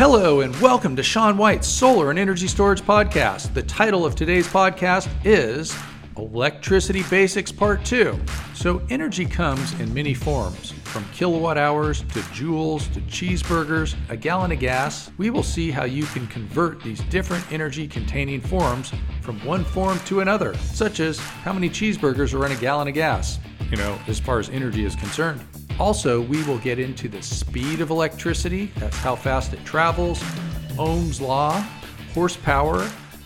Hello, and welcome to Sean White's Solar and Energy Storage Podcast. The title of today's podcast is Electricity Basics Part 2. So, energy comes in many forms from kilowatt hours to joules to cheeseburgers, a gallon of gas. We will see how you can convert these different energy containing forms from one form to another, such as how many cheeseburgers are in a gallon of gas, you know, as far as energy is concerned. Also, we will get into the speed of electricity, that's how fast it travels, Ohm's law, horsepower,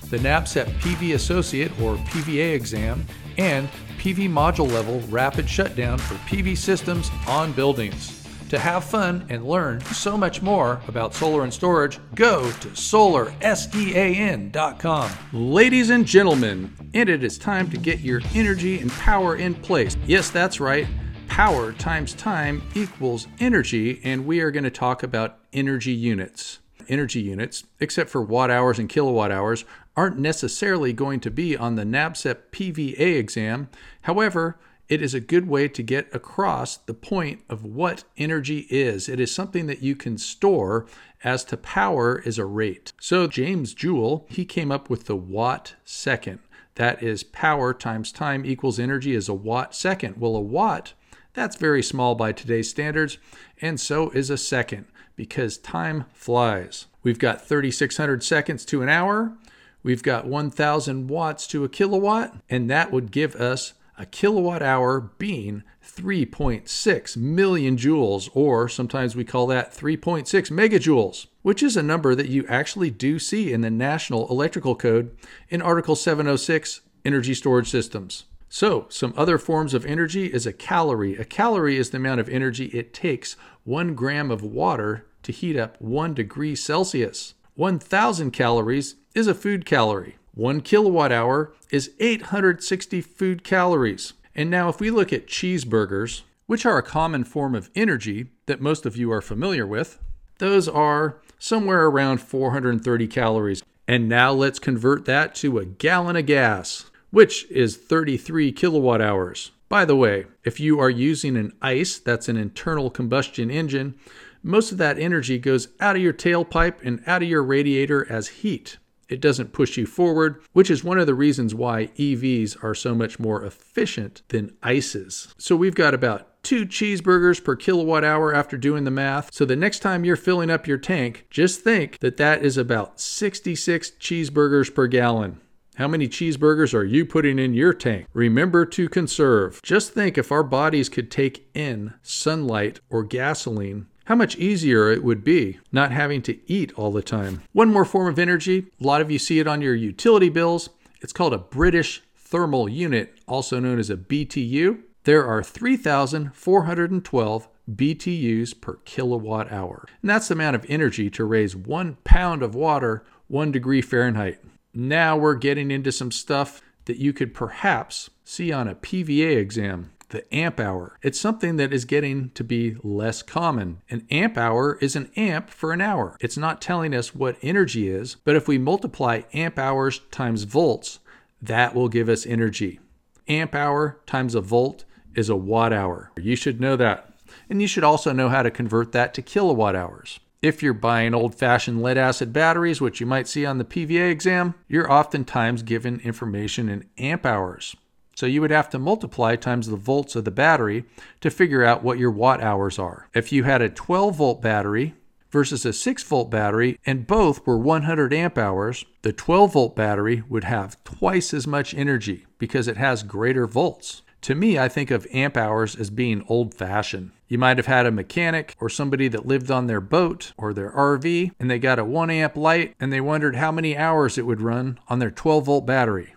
the NABCEP PV Associate or PVA exam, and PV module level rapid shutdown for PV systems on buildings. To have fun and learn so much more about solar and storage, go to solarsean.com. Ladies and gentlemen, and it is time to get your energy and power in place. Yes, that's right power times time equals energy, and we are going to talk about energy units. Energy units, except for watt hours and kilowatt hours, aren't necessarily going to be on the NABCEP PVA exam. However, it is a good way to get across the point of what energy is. It is something that you can store as to power is a rate. So James Joule, he came up with the watt second. That is power times time equals energy is a watt second. Well, a watt that's very small by today's standards, and so is a second because time flies. We've got 3,600 seconds to an hour, we've got 1,000 watts to a kilowatt, and that would give us a kilowatt hour being 3.6 million joules, or sometimes we call that 3.6 megajoules, which is a number that you actually do see in the National Electrical Code in Article 706 Energy Storage Systems. So, some other forms of energy is a calorie. A calorie is the amount of energy it takes one gram of water to heat up one degree Celsius. 1,000 calories is a food calorie. One kilowatt hour is 860 food calories. And now, if we look at cheeseburgers, which are a common form of energy that most of you are familiar with, those are somewhere around 430 calories. And now let's convert that to a gallon of gas which is 33 kilowatt hours. By the way, if you are using an ICE, that's an internal combustion engine, most of that energy goes out of your tailpipe and out of your radiator as heat. It doesn't push you forward, which is one of the reasons why EVs are so much more efficient than ICEs. So we've got about two cheeseburgers per kilowatt hour after doing the math. So the next time you're filling up your tank, just think that that is about 66 cheeseburgers per gallon. How many cheeseburgers are you putting in your tank? Remember to conserve. Just think if our bodies could take in sunlight or gasoline, how much easier it would be not having to eat all the time. One more form of energy, a lot of you see it on your utility bills. It's called a British thermal unit, also known as a BTU. There are 3,412 BTUs per kilowatt hour. And that's the amount of energy to raise one pound of water one degree Fahrenheit. Now we're getting into some stuff that you could perhaps see on a PVA exam. The amp hour. It's something that is getting to be less common. An amp hour is an amp for an hour. It's not telling us what energy is, but if we multiply amp hours times volts, that will give us energy. Amp hour times a volt is a watt hour. You should know that. And you should also know how to convert that to kilowatt hours. If you're buying old fashioned lead acid batteries, which you might see on the PVA exam, you're oftentimes given information in amp hours. So you would have to multiply times the volts of the battery to figure out what your watt hours are. If you had a 12 volt battery versus a 6 volt battery and both were 100 amp hours, the 12 volt battery would have twice as much energy because it has greater volts. To me, I think of amp hours as being old fashioned. You might have had a mechanic or somebody that lived on their boat or their RV and they got a 1 amp light and they wondered how many hours it would run on their 12 volt battery.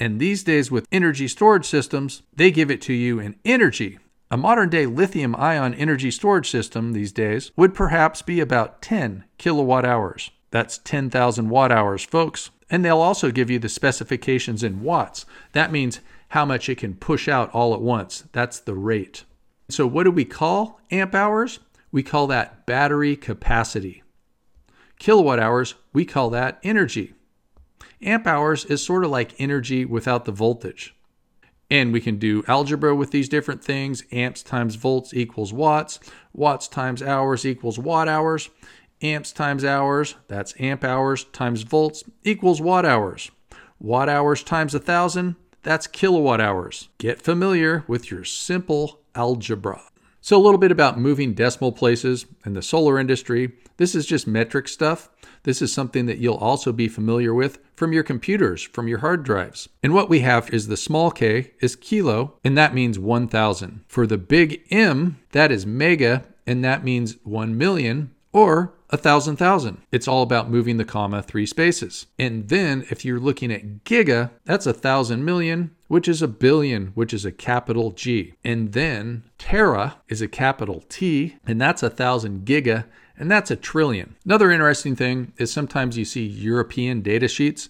And these days, with energy storage systems, they give it to you in energy. A modern day lithium ion energy storage system these days would perhaps be about 10 kilowatt hours. That's 10,000 watt hours, folks. And they'll also give you the specifications in watts. That means how much it can push out all at once. That's the rate. So, what do we call amp hours? We call that battery capacity. Kilowatt hours, we call that energy. Amp hours is sort of like energy without the voltage. And we can do algebra with these different things. Amps times volts equals watts. Watts times hours equals watt hours. Amps times hours, that's amp hours times volts, equals watt hours. Watt hours times a thousand, that's kilowatt hours. Get familiar with your simple algebra. So, a little bit about moving decimal places in the solar industry. This is just metric stuff. This is something that you'll also be familiar with from your computers, from your hard drives. And what we have is the small k is kilo, and that means 1,000. For the big M, that is mega, and that means 1 million or a thousand thousand. It's all about moving the comma three spaces. And then if you're looking at giga, that's a thousand million, which is a billion, which is a capital G. And then tera is a capital T, and that's a thousand giga, and that's a trillion. Another interesting thing is sometimes you see European data sheets.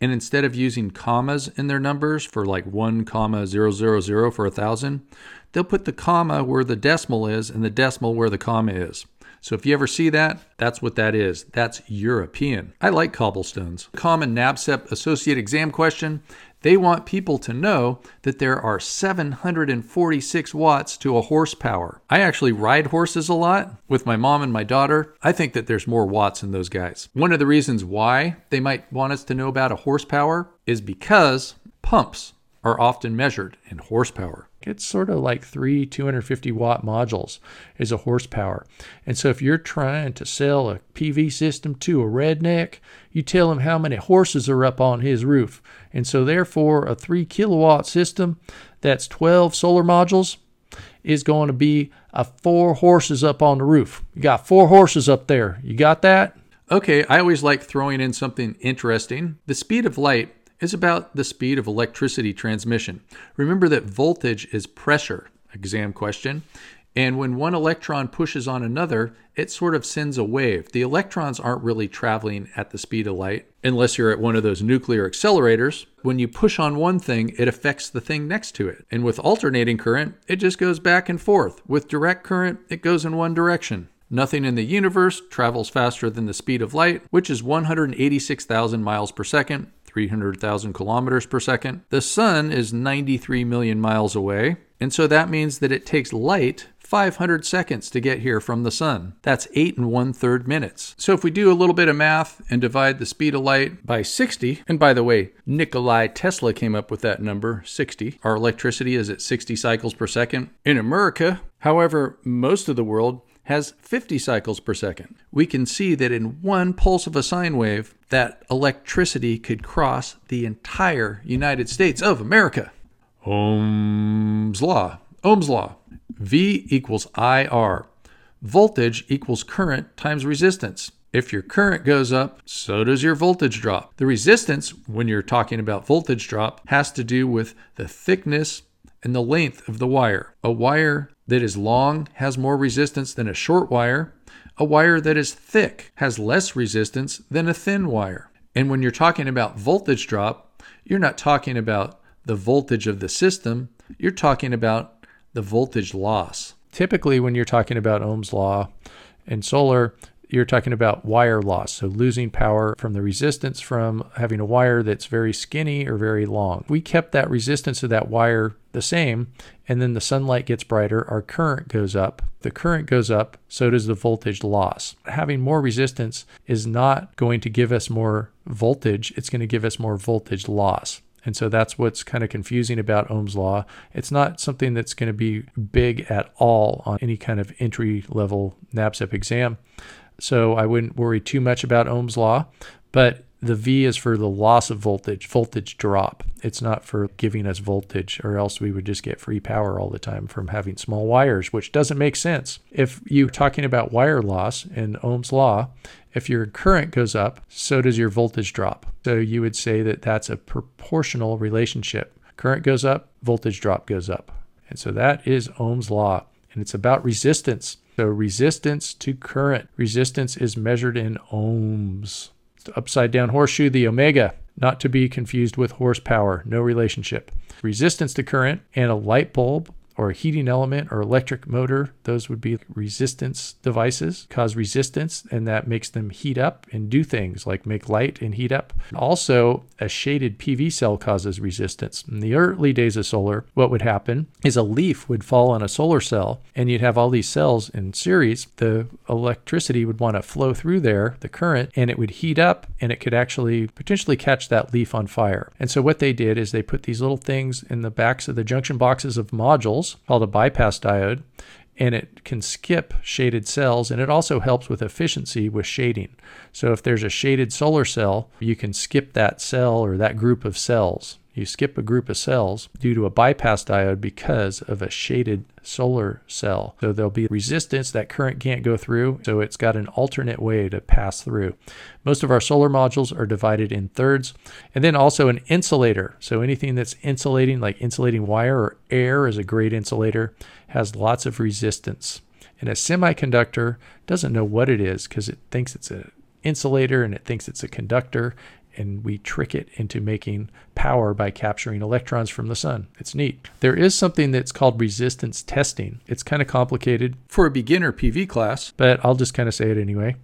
And instead of using commas in their numbers for like 1 comma 000 for a thousand, they'll put the comma where the decimal is and the decimal where the comma is. So if you ever see that, that's what that is. That's European. I like cobblestones. Common NABCEP associate exam question. They want people to know that there are 746 watts to a horsepower. I actually ride horses a lot with my mom and my daughter. I think that there's more watts in those guys. One of the reasons why they might want us to know about a horsepower is because pumps are often measured in horsepower. It's sort of like three 250 watt modules is a horsepower. And so if you're trying to sell a PV system to a redneck, you tell him how many horses are up on his roof. And so therefore a three kilowatt system that's 12 solar modules is going to be a four horses up on the roof. You got four horses up there. You got that? Okay, I always like throwing in something interesting. The speed of light is about the speed of electricity transmission. Remember that voltage is pressure, exam question. And when one electron pushes on another, it sort of sends a wave. The electrons aren't really traveling at the speed of light unless you're at one of those nuclear accelerators. When you push on one thing, it affects the thing next to it. And with alternating current, it just goes back and forth. With direct current, it goes in one direction. Nothing in the universe travels faster than the speed of light, which is 186,000 miles per second. 300,000 kilometers per second. The sun is 93 million miles away, and so that means that it takes light 500 seconds to get here from the sun. That's 8 and 1 third minutes. So if we do a little bit of math and divide the speed of light by 60, and by the way, Nikolai Tesla came up with that number, 60. Our electricity is at 60 cycles per second. In America, however, most of the world has 50 cycles per second. We can see that in one pulse of a sine wave, that electricity could cross the entire United States of America. Ohm's law. Ohm's law. V equals IR. Voltage equals current times resistance. If your current goes up, so does your voltage drop. The resistance, when you're talking about voltage drop, has to do with the thickness and the length of the wire. A wire that is long has more resistance than a short wire. A wire that is thick has less resistance than a thin wire. And when you're talking about voltage drop, you're not talking about the voltage of the system, you're talking about the voltage loss. Typically, when you're talking about Ohm's law in solar, you're talking about wire loss, so losing power from the resistance from having a wire that's very skinny or very long. we kept that resistance of that wire the same, and then the sunlight gets brighter, our current goes up. The current goes up, so does the voltage loss. Having more resistance is not going to give us more voltage, it's going to give us more voltage loss. And so that's what's kind of confusing about Ohm's law. It's not something that's going to be big at all on any kind of entry level NABCEP exam so I wouldn't worry too much about Ohm's law. But the V is for the loss of voltage, voltage drop. It's not for giving us voltage, or else we would just get free power all the time from having small wires, which doesn't make sense. If you're talking about wire loss in Ohm's law, if your current goes up, so does your voltage drop. So you would say that that's a proportional relationship. Current goes up, voltage drop goes up. And so that is Ohm's law. And it's about resistance. So resistance to current. Resistance is measured in ohms. Upside down horseshoe, the omega, not to be confused with horsepower, no relationship. Resistance to current and a light bulb or a heating element or electric motor. Those would be resistance devices, cause resistance, and that makes them heat up and do things like make light and heat up. Also, a shaded PV cell causes resistance. In the early days of solar, what would happen is a leaf would fall on a solar cell, and you'd have all these cells in series. The electricity would want to flow through there, the current, and it would heat up, and it could actually potentially catch that leaf on fire. And so, what they did is they put these little things in the backs of the junction boxes of modules called a bypass diode and it can skip shaded cells and it also helps with efficiency with shading. So if there's a shaded solar cell, you can skip that cell or that group of cells. You skip a group of cells due to a bypass diode because of a shaded solar cell. So there'll be resistance that current can't go through, so it's got an alternate way to pass through. Most of our solar modules are divided in thirds, and then also an insulator. So anything that's insulating, like insulating wire or air, is a great insulator, has lots of resistance. And a semiconductor doesn't know what it is because it thinks it's an insulator and it thinks it's a conductor and we trick it into making power by capturing electrons from the sun. It's neat. There is something that's called resistance testing. It's kind of complicated for a beginner PV class, but I'll just kind of say it anyway.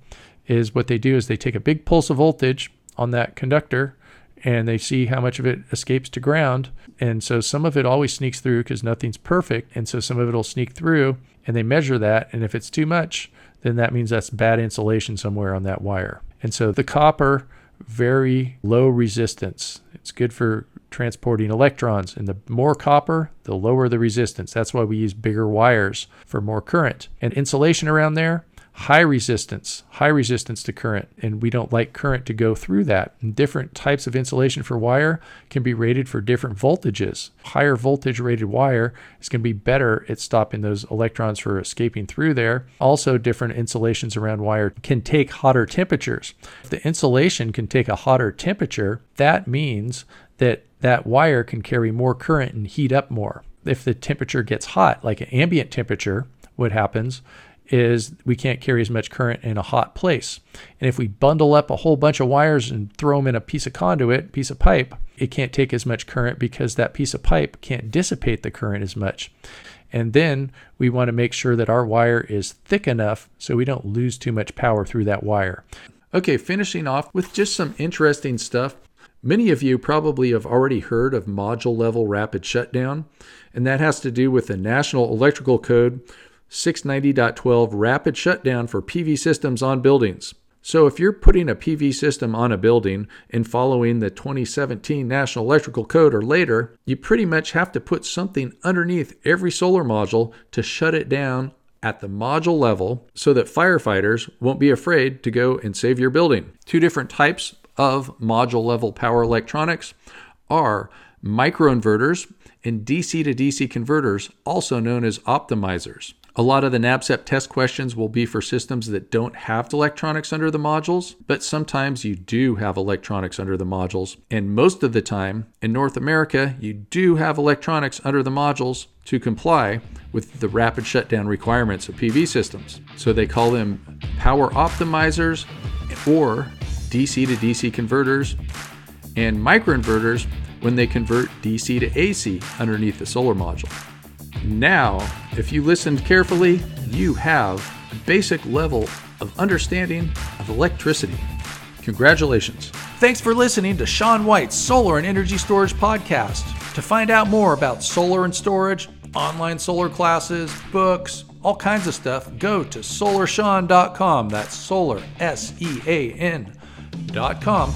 Is what they do is they take a big pulse of voltage on that conductor and they see how much of it escapes to ground. And so some of it always sneaks through because nothing's perfect. And so some of it will sneak through and they measure that. And if it's too much, then that means that's bad insulation somewhere on that wire. And so the copper very low resistance. It's good for transporting electrons. And the more copper, the lower the resistance. That's why we use bigger wires for more current. And insulation around there, high resistance, high resistance to current, and we don't like current to go through that. And different types of insulation for wire can be rated for different voltages. Higher voltage rated wire is going to be better at stopping those electrons from escaping through there. Also, different insulations around wire can take hotter temperatures. If the insulation can take a hotter temperature, that means that that wire can carry more current and heat up more. If the temperature gets hot, like an ambient temperature, what happens is we can't carry as much current in a hot place. And if we bundle up a whole bunch of wires and throw them in a piece of conduit, piece of pipe, it can't take as much current because that piece of pipe can't dissipate the current as much. And then we want to make sure that our wire is thick enough so we don't lose too much power through that wire. Okay, finishing off with just some interesting stuff. Many of you probably have already heard of module level rapid shutdown, and that has to do with the National Electrical Code 690.12 rapid shutdown for PV systems on buildings. So, if you're putting a PV system on a building and following the 2017 National Electrical Code or later, you pretty much have to put something underneath every solar module to shut it down at the module level so that firefighters won't be afraid to go and save your building. Two different types of module level power electronics are microinverters and DC to DC converters, also known as optimizers. A lot of the NABCEP test questions will be for systems that don't have electronics under the modules, but sometimes you do have electronics under the modules. And most of the time, in North America, you do have electronics under the modules to comply with the rapid shutdown requirements of PV systems. So they call them power optimizers or DC to DC converters and microinverters when they convert DC to AC underneath the solar module. Now, if you listened carefully, you have a basic level of understanding of electricity. Congratulations. Thanks for listening to Sean White's Solar and Energy Storage Podcast. To find out more about solar and storage, online solar classes, books, all kinds of stuff, go to solarsean.com. That's solar, S E A N.com.